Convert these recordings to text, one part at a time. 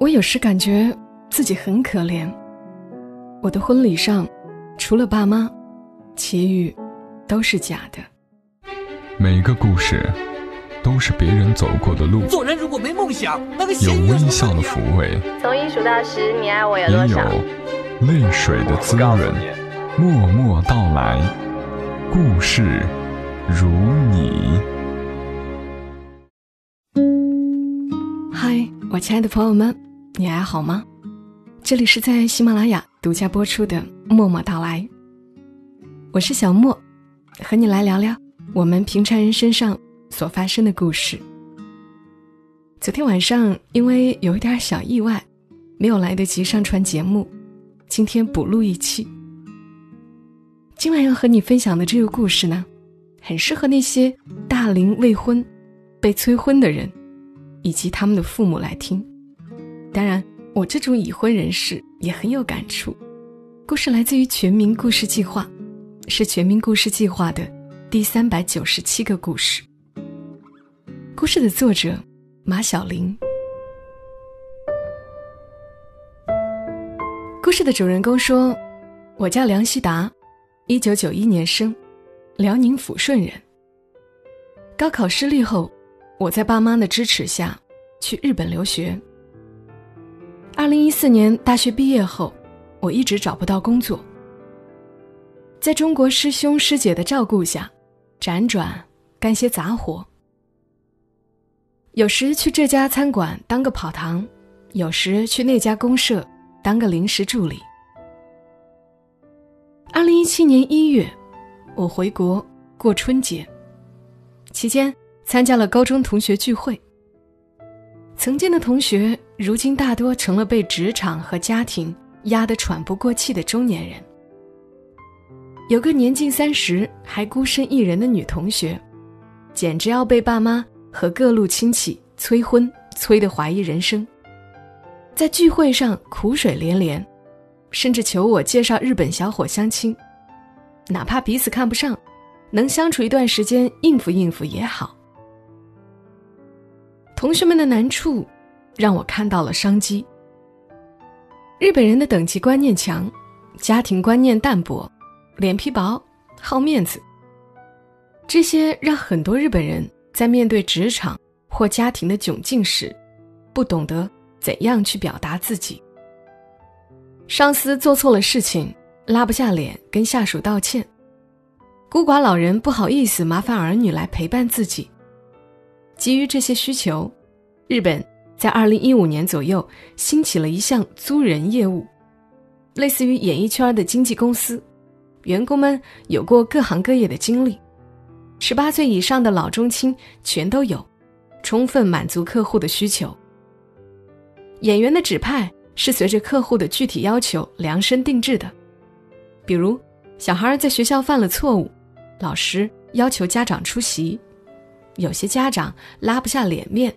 我有时感觉自己很可怜。我的婚礼上，除了爸妈，其余都是假的。每个故事都是别人走过的路。做人如果没梦想，那个有微笑的抚慰，从一数到十，你爱我有也有？泪水的滋润。默默到来，故事如你。嗨，我亲爱的朋友们，你还好吗？这里是在喜马拉雅独家播出的《默默到来》，我是小莫，和你来聊聊我们平常人身上所发生的故事。昨天晚上因为有一点小意外，没有来得及上传节目，今天补录一期。今晚要和你分享的这个故事呢，很适合那些大龄未婚、被催婚的人。以及他们的父母来听。当然，我这种已婚人士也很有感触。故事来自于全民故事计划，是全民故事计划的第三百九十七个故事。故事的作者马小玲。故事的主人公说：“我叫梁希达，一九九一年生，辽宁抚顺人。高考失利后。”我在爸妈的支持下，去日本留学。二零一四年大学毕业后，我一直找不到工作。在中国师兄师姐的照顾下，辗转干些杂活。有时去这家餐馆当个跑堂，有时去那家公社当个临时助理。二零一七年一月，我回国过春节，期间。参加了高中同学聚会。曾经的同学，如今大多成了被职场和家庭压得喘不过气的中年人。有个年近三十还孤身一人的女同学，简直要被爸妈和各路亲戚催婚催得怀疑人生。在聚会上苦水连连，甚至求我介绍日本小伙相亲，哪怕彼此看不上，能相处一段时间应付应付也好。同学们的难处，让我看到了商机。日本人的等级观念强，家庭观念淡薄，脸皮薄，好面子。这些让很多日本人在面对职场或家庭的窘境时，不懂得怎样去表达自己。上司做错了事情，拉不下脸跟下属道歉；孤寡老人不好意思麻烦儿女来陪伴自己。基于这些需求，日本在二零一五年左右兴起了一项租人业务，类似于演艺圈的经纪公司，员工们有过各行各业的经历，十八岁以上的老中青全都有，充分满足客户的需求。演员的指派是随着客户的具体要求量身定制的，比如小孩在学校犯了错误，老师要求家长出席。有些家长拉不下脸面，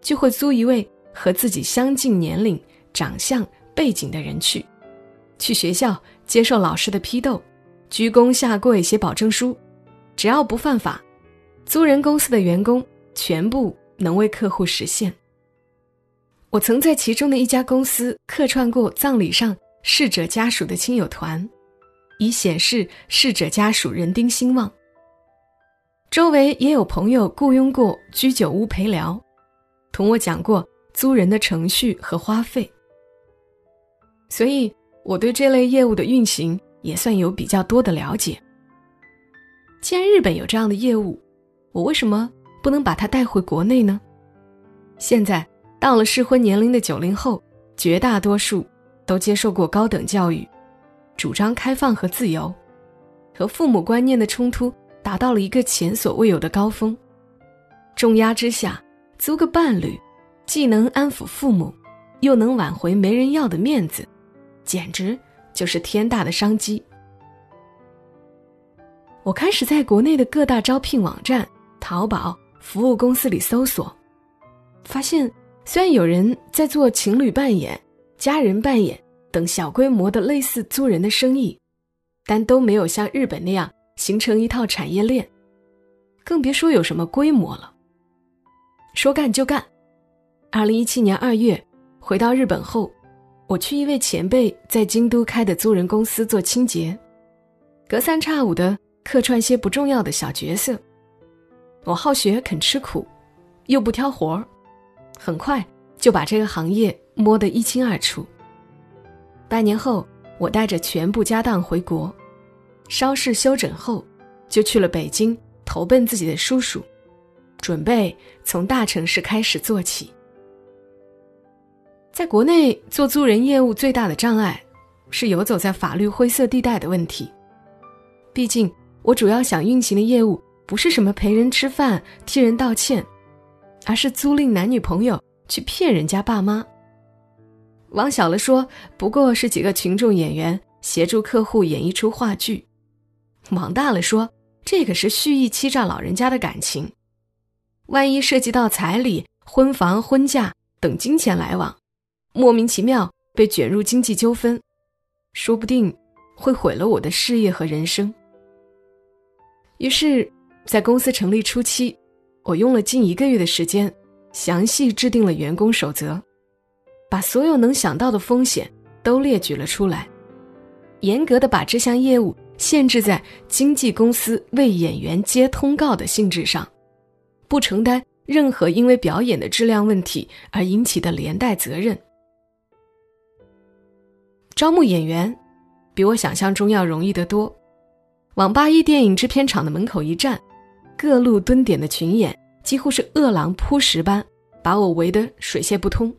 就会租一位和自己相近年龄、长相、背景的人去，去学校接受老师的批斗，鞠躬下跪写保证书，只要不犯法，租人公司的员工全部能为客户实现。我曾在其中的一家公司客串过葬礼上逝者家属的亲友团，以显示逝者家属人丁兴旺。周围也有朋友雇佣过居酒屋陪聊，同我讲过租人的程序和花费，所以我对这类业务的运行也算有比较多的了解。既然日本有这样的业务，我为什么不能把它带回国内呢？现在到了适婚年龄的九零后，绝大多数都接受过高等教育，主张开放和自由，和父母观念的冲突。达到了一个前所未有的高峰，重压之下，租个伴侣，既能安抚父母，又能挽回没人要的面子，简直就是天大的商机。我开始在国内的各大招聘网站、淘宝服务公司里搜索，发现虽然有人在做情侣扮演、家人扮演等小规模的类似租人的生意，但都没有像日本那样。形成一套产业链，更别说有什么规模了。说干就干。二零一七年二月，回到日本后，我去一位前辈在京都开的租人公司做清洁，隔三差五的客串些不重要的小角色。我好学，肯吃苦，又不挑活儿，很快就把这个行业摸得一清二楚。半年后，我带着全部家当回国，稍事休整后，就去了北京投奔自己的叔叔，准备从大城市开始做起。在国内做租人业务最大的障碍，是游走在法律灰色地带的问题。毕竟，我主要想运行的业务不是什么陪人吃饭、替人道歉，而是租赁男女朋友去骗人家爸妈。往小了说，不过是几个群众演员协助客户演一出话剧；往大了说，这可是蓄意欺诈老人家的感情。万一涉及到彩礼、婚房、婚嫁等金钱来往，莫名其妙被卷入经济纠纷，说不定会毁了我的事业和人生。于是，在公司成立初期，我用了近一个月的时间，详细制定了员工守则，把所有能想到的风险都列举了出来，严格的把这项业务限制在经纪公司为演员接通告的性质上，不承担任何因为表演的质量问题而引起的连带责任。招募演员，比我想象中要容易得多。往八一电影制片厂的门口一站，各路蹲点的群演几乎是饿狼扑食般，把我围得水泄不通，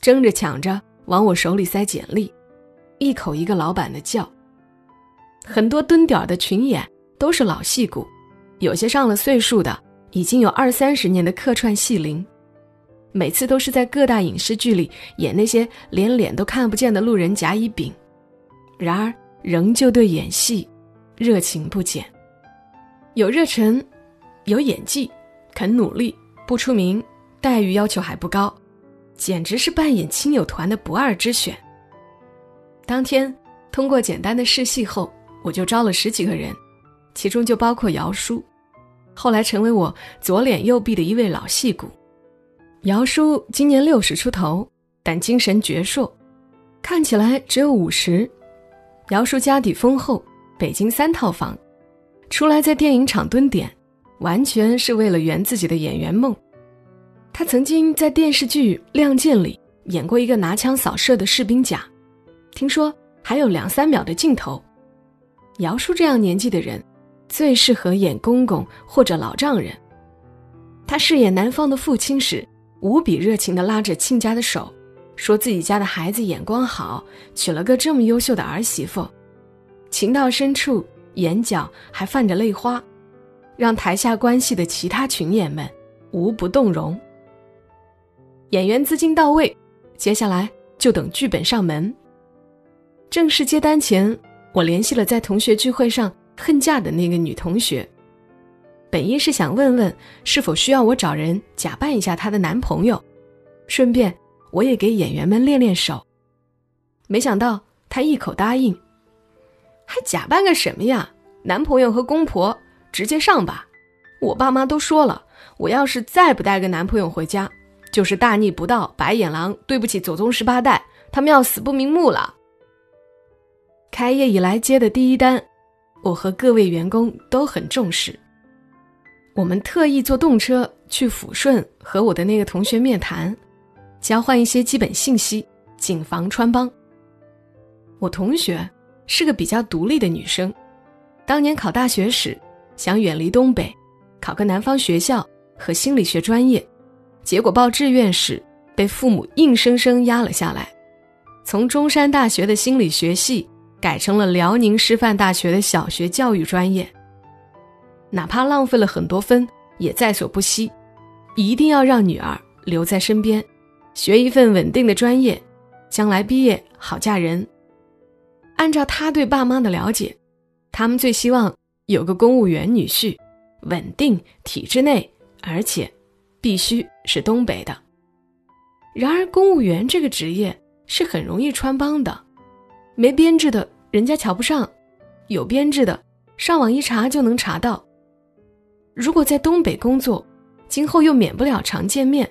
争着抢着往我手里塞简历，一口一个老板的叫。很多蹲点的群演都是老戏骨，有些上了岁数的，已经有二三十年的客串戏龄。每次都是在各大影视剧里演那些连脸都看不见的路人甲乙丙，然而仍旧对演戏热情不减。有热忱，有演技，肯努力，不出名，待遇要求还不高，简直是扮演亲友团的不二之选。当天通过简单的试戏后，我就招了十几个人，其中就包括姚叔，后来成为我左脸右臂的一位老戏骨。姚叔今年六十出头，但精神矍铄，看起来只有五十。姚叔家底丰厚，北京三套房，出来在电影厂蹲点，完全是为了圆自己的演员梦。他曾经在电视剧《亮剑》里演过一个拿枪扫射的士兵甲，听说还有两三秒的镜头。姚叔这样年纪的人，最适合演公公或者老丈人。他饰演男方的父亲时。无比热情地拉着亲家的手，说自己家的孩子眼光好，娶了个这么优秀的儿媳妇，情到深处，眼角还泛着泪花，让台下关系的其他群演们无不动容。演员资金到位，接下来就等剧本上门。正式接单前，我联系了在同学聚会上恨嫁的那个女同学。本意是想问问是否需要我找人假扮一下她的男朋友，顺便我也给演员们练练手。没想到她一口答应，还假扮个什么呀？男朋友和公婆直接上吧！我爸妈都说了，我要是再不带个男朋友回家，就是大逆不道、白眼狼，对不起祖宗十八代，他们要死不瞑目了。开业以来接的第一单，我和各位员工都很重视。我们特意坐动车去抚顺和我的那个同学面谈，交换一些基本信息，谨防穿帮。我同学是个比较独立的女生，当年考大学时想远离东北，考个南方学校和心理学专业，结果报志愿时被父母硬生生压了下来，从中山大学的心理学系改成了辽宁师范大学的小学教育专业。哪怕浪费了很多分，也在所不惜，一定要让女儿留在身边，学一份稳定的专业，将来毕业好嫁人。按照他对爸妈的了解，他们最希望有个公务员女婿，稳定体制内，而且必须是东北的。然而，公务员这个职业是很容易穿帮的，没编制的人家瞧不上，有编制的上网一查就能查到。如果在东北工作，今后又免不了常见面。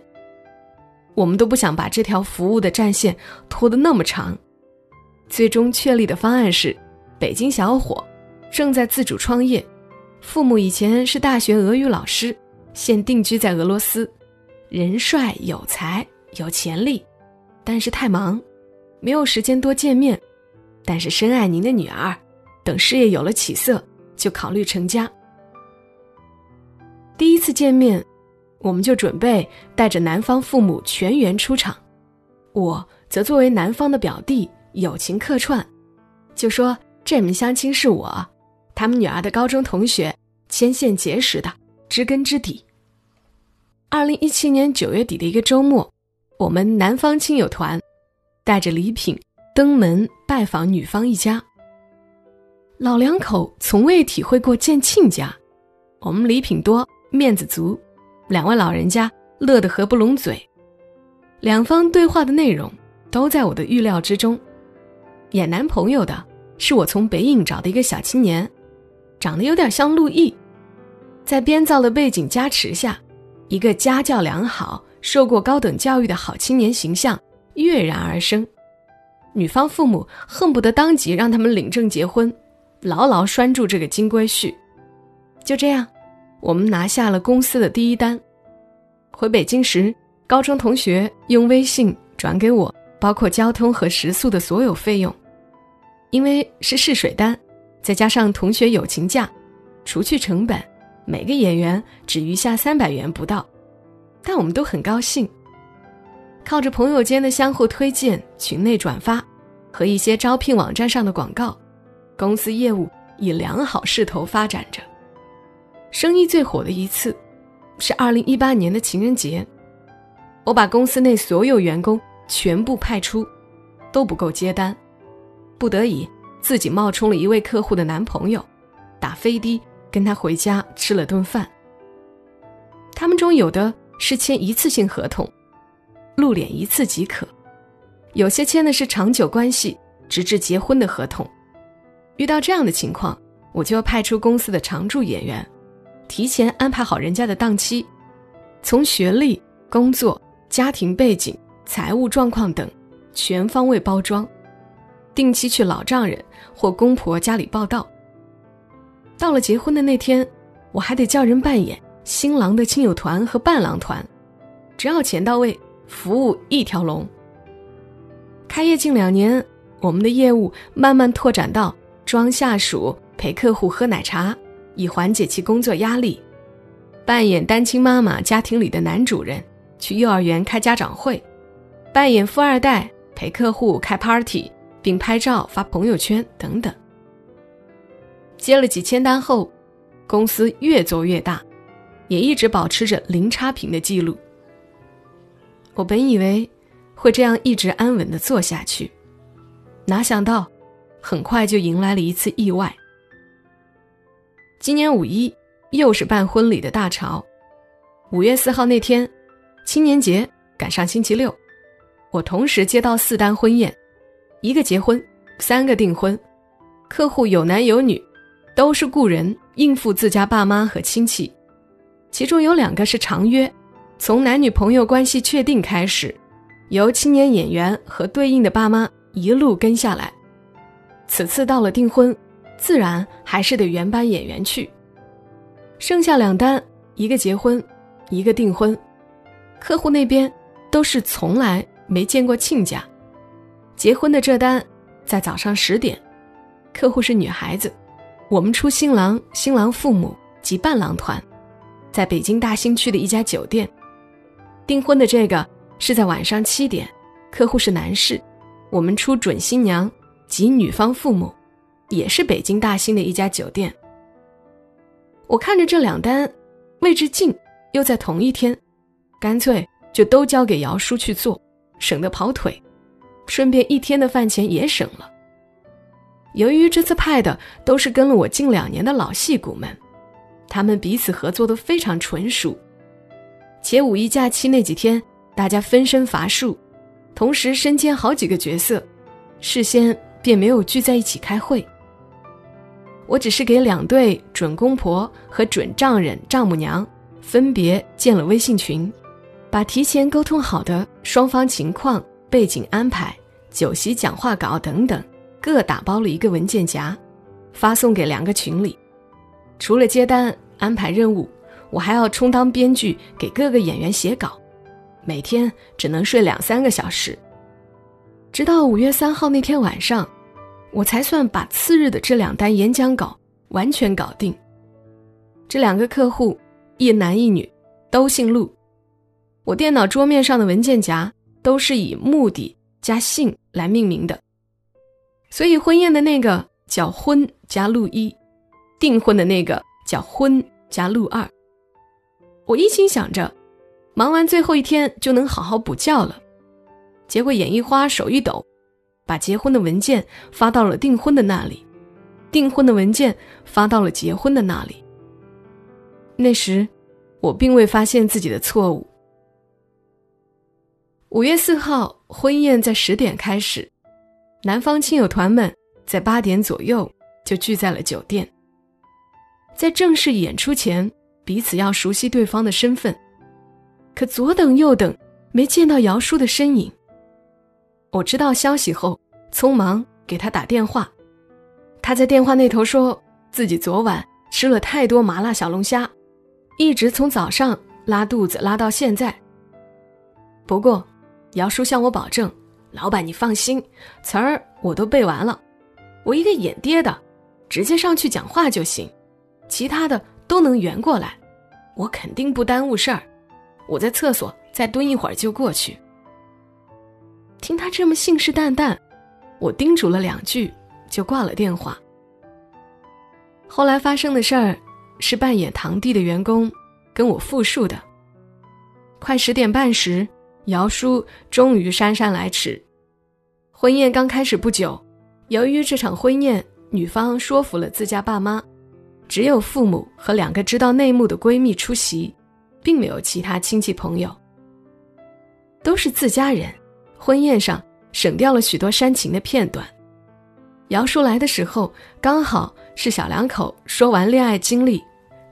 我们都不想把这条服务的战线拖得那么长。最终确立的方案是：北京小伙正在自主创业，父母以前是大学俄语老师，现定居在俄罗斯，人帅有才有潜力，但是太忙，没有时间多见面。但是深爱您的女儿，等事业有了起色，就考虑成家。第一次见面，我们就准备带着男方父母全员出场，我则作为男方的表弟。友情客串，就说这门相亲是我，他们女儿的高中同学牵线结识的，知根知底。二零一七年九月底的一个周末，我们男方亲友团带着礼品登门拜访女方一家。老两口从未体会过见亲家，我们礼品多，面子足，两位老人家乐得合不拢嘴。两方对话的内容都在我的预料之中。演男朋友的是我从北影找的一个小青年，长得有点像陆毅，在编造的背景加持下，一个家教良好、受过高等教育的好青年形象跃然而生。女方父母恨不得当即让他们领证结婚，牢牢拴住这个金龟婿。就这样，我们拿下了公司的第一单。回北京时，高中同学用微信转给我。包括交通和食宿的所有费用，因为是试水单，再加上同学友情价，除去成本，每个演员只余下三百元不到。但我们都很高兴，靠着朋友间的相互推荐、群内转发和一些招聘网站上的广告，公司业务以良好势头发展着。生意最火的一次，是二零一八年的情人节，我把公司内所有员工。全部派出，都不够接单，不得已自己冒充了一位客户的男朋友，打飞的跟他回家吃了顿饭。他们中有的是签一次性合同，露脸一次即可；有些签的是长久关系，直至结婚的合同。遇到这样的情况，我就要派出公司的常驻演员，提前安排好人家的档期，从学历、工作、家庭背景。财务状况等，全方位包装，定期去老丈人或公婆家里报道。到了结婚的那天，我还得叫人扮演新郎的亲友团和伴郎团，只要钱到位，服务一条龙。开业近两年，我们的业务慢慢拓展到装下属、陪客户喝奶茶，以缓解其工作压力；扮演单亲妈妈家庭里的男主人，去幼儿园开家长会。扮演富二代陪客户开 party，并拍照发朋友圈等等。接了几千单后，公司越做越大，也一直保持着零差评的记录。我本以为会这样一直安稳的做下去，哪想到很快就迎来了一次意外。今年五一又是办婚礼的大潮，五月四号那天，青年节赶上星期六。我同时接到四单婚宴，一个结婚，三个订婚，客户有男有女，都是故人应付自家爸妈和亲戚，其中有两个是长约，从男女朋友关系确定开始，由青年演员和对应的爸妈一路跟下来。此次到了订婚，自然还是得原班演员去。剩下两单，一个结婚，一个订婚，客户那边都是从来。没见过亲家，结婚的这单在早上十点，客户是女孩子，我们出新郎、新郎父母及伴郎团，在北京大兴区的一家酒店。订婚的这个是在晚上七点，客户是男士，我们出准新娘及女方父母，也是北京大兴的一家酒店。我看着这两单，位置近，又在同一天，干脆就都交给姚叔去做。省得跑腿，顺便一天的饭钱也省了。由于这次派的都是跟了我近两年的老戏骨们，他们彼此合作的非常纯熟，且五一假期那几天大家分身乏术，同时身兼好几个角色，事先便没有聚在一起开会。我只是给两对准公婆和准丈人丈母娘分别建了微信群。把提前沟通好的双方情况、背景安排、酒席讲话稿等等，各打包了一个文件夹，发送给两个群里。除了接单、安排任务，我还要充当编剧，给各个演员写稿，每天只能睡两三个小时。直到五月三号那天晚上，我才算把次日的这两单演讲稿完全搞定。这两个客户，一男一女，都姓陆。我电脑桌面上的文件夹都是以目的加姓来命名的，所以婚宴的那个叫婚加陆一，订婚的那个叫婚加陆二。我一心想着，忙完最后一天就能好好补觉了，结果眼一花手一抖，把结婚的文件发到了订婚的那里，订婚的文件发到了结婚的那里。那时，我并未发现自己的错误。五月四号，婚宴在十点开始，男方亲友团们在八点左右就聚在了酒店。在正式演出前，彼此要熟悉对方的身份，可左等右等，没见到姚叔的身影。我知道消息后，匆忙给他打电话，他在电话那头说自己昨晚吃了太多麻辣小龙虾。一直从早上拉肚子拉到现在。不过，姚叔向我保证：“老板，你放心，词儿我都背完了，我一个演爹的，直接上去讲话就行，其他的都能圆过来，我肯定不耽误事儿。我在厕所再蹲一会儿就过去。”听他这么信誓旦旦，我叮嘱了两句，就挂了电话。后来发生的事儿。是扮演堂弟的员工跟我复述的。快十点半时，姚叔终于姗姗来迟。婚宴刚开始不久，由于这场婚宴，女方说服了自家爸妈，只有父母和两个知道内幕的闺蜜出席，并没有其他亲戚朋友。都是自家人，婚宴上省掉了许多煽情的片段。姚叔来的时候，刚好是小两口说完恋爱经历。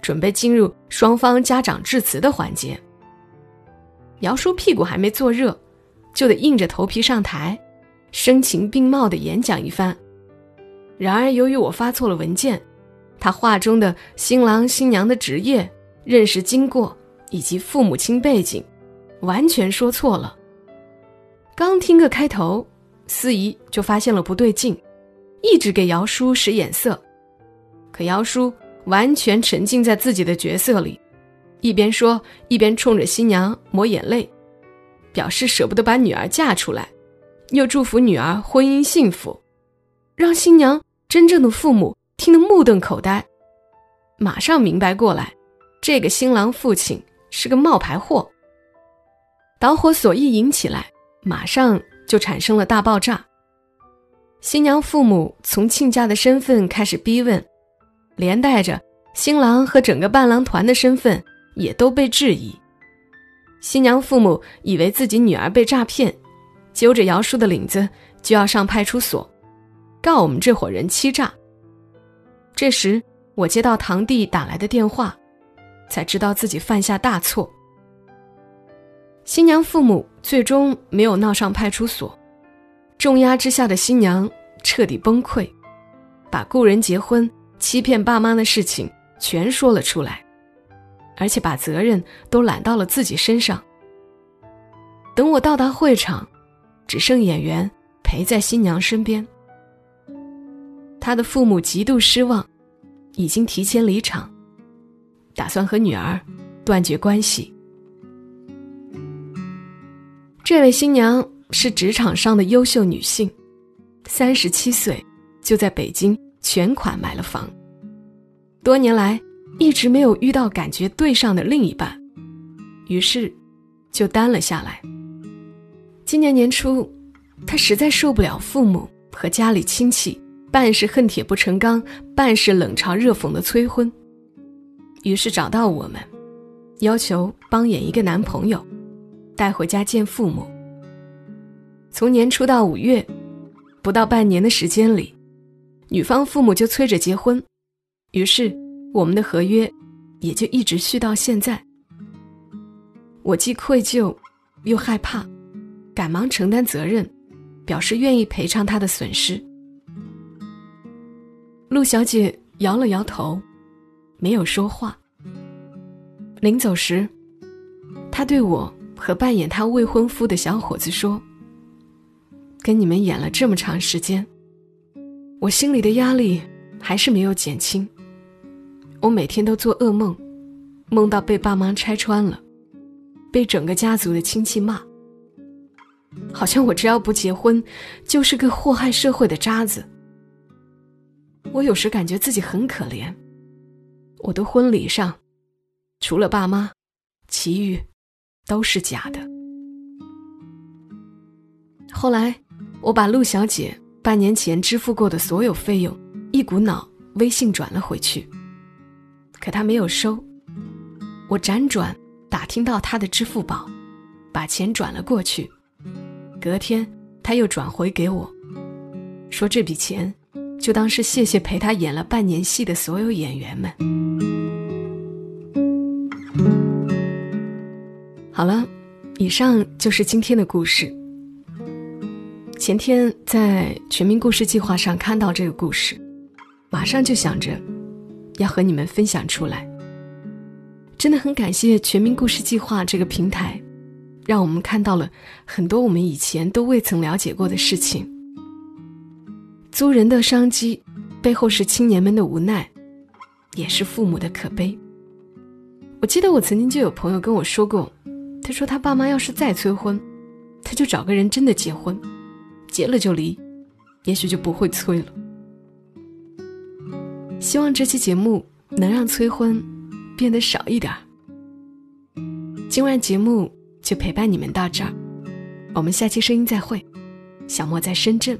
准备进入双方家长致辞的环节。姚叔屁股还没坐热，就得硬着头皮上台，声情并茂的演讲一番。然而由于我发错了文件，他话中的新郎新娘的职业、认识经过以及父母亲背景，完全说错了。刚听个开头，司仪就发现了不对劲，一直给姚叔使眼色，可姚叔。完全沉浸在自己的角色里，一边说一边冲着新娘抹眼泪，表示舍不得把女儿嫁出来，又祝福女儿婚姻幸福，让新娘真正的父母听得目瞪口呆，马上明白过来，这个新郎父亲是个冒牌货。导火索一引起来，马上就产生了大爆炸。新娘父母从亲家的身份开始逼问。连带着新郎和整个伴郎团的身份也都被质疑。新娘父母以为自己女儿被诈骗，揪着姚叔的领子就要上派出所，告我们这伙人欺诈。这时我接到堂弟打来的电话，才知道自己犯下大错。新娘父母最终没有闹上派出所，重压之下的新娘彻底崩溃，把故人结婚。欺骗爸妈的事情全说了出来，而且把责任都揽到了自己身上。等我到达会场，只剩演员陪在新娘身边。他的父母极度失望，已经提前离场，打算和女儿断绝关系。这位新娘是职场上的优秀女性，三十七岁就在北京。全款买了房，多年来一直没有遇到感觉对上的另一半，于是就单了下来。今年年初，他实在受不了父母和家里亲戚半是恨铁不成钢、半是冷嘲热讽的催婚，于是找到我们，要求帮演一个男朋友，带回家见父母。从年初到五月，不到半年的时间里。女方父母就催着结婚，于是我们的合约也就一直续到现在。我既愧疚，又害怕，赶忙承担责任，表示愿意赔偿他的损失。陆小姐摇了摇头，没有说话。临走时，她对我和扮演她未婚夫的小伙子说：“跟你们演了这么长时间，我心里的压力还是没有减轻。我每天都做噩梦，梦到被爸妈拆穿了，被整个家族的亲戚骂，好像我只要不结婚，就是个祸害社会的渣子。我有时感觉自己很可怜，我的婚礼上。”除了爸妈，其余都是假的。后来，我把陆小姐半年前支付过的所有费用一股脑微信转了回去，可她没有收。我辗转打听到她的支付宝，把钱转了过去。隔天，她又转回给我，说这笔钱就当是谢谢陪他演了半年戏的所有演员们。好了，以上就是今天的故事。前天在全民故事计划上看到这个故事，马上就想着要和你们分享出来。真的很感谢全民故事计划这个平台，让我们看到了很多我们以前都未曾了解过的事情。租人的商机，背后是青年们的无奈，也是父母的可悲。我记得我曾经就有朋友跟我说过。他说：“他爸妈要是再催婚，他就找个人真的结婚，结了就离，也许就不会催了。”希望这期节目能让催婚变得少一点。今晚节目就陪伴你们到这儿，我们下期声音再会。小莫在深圳，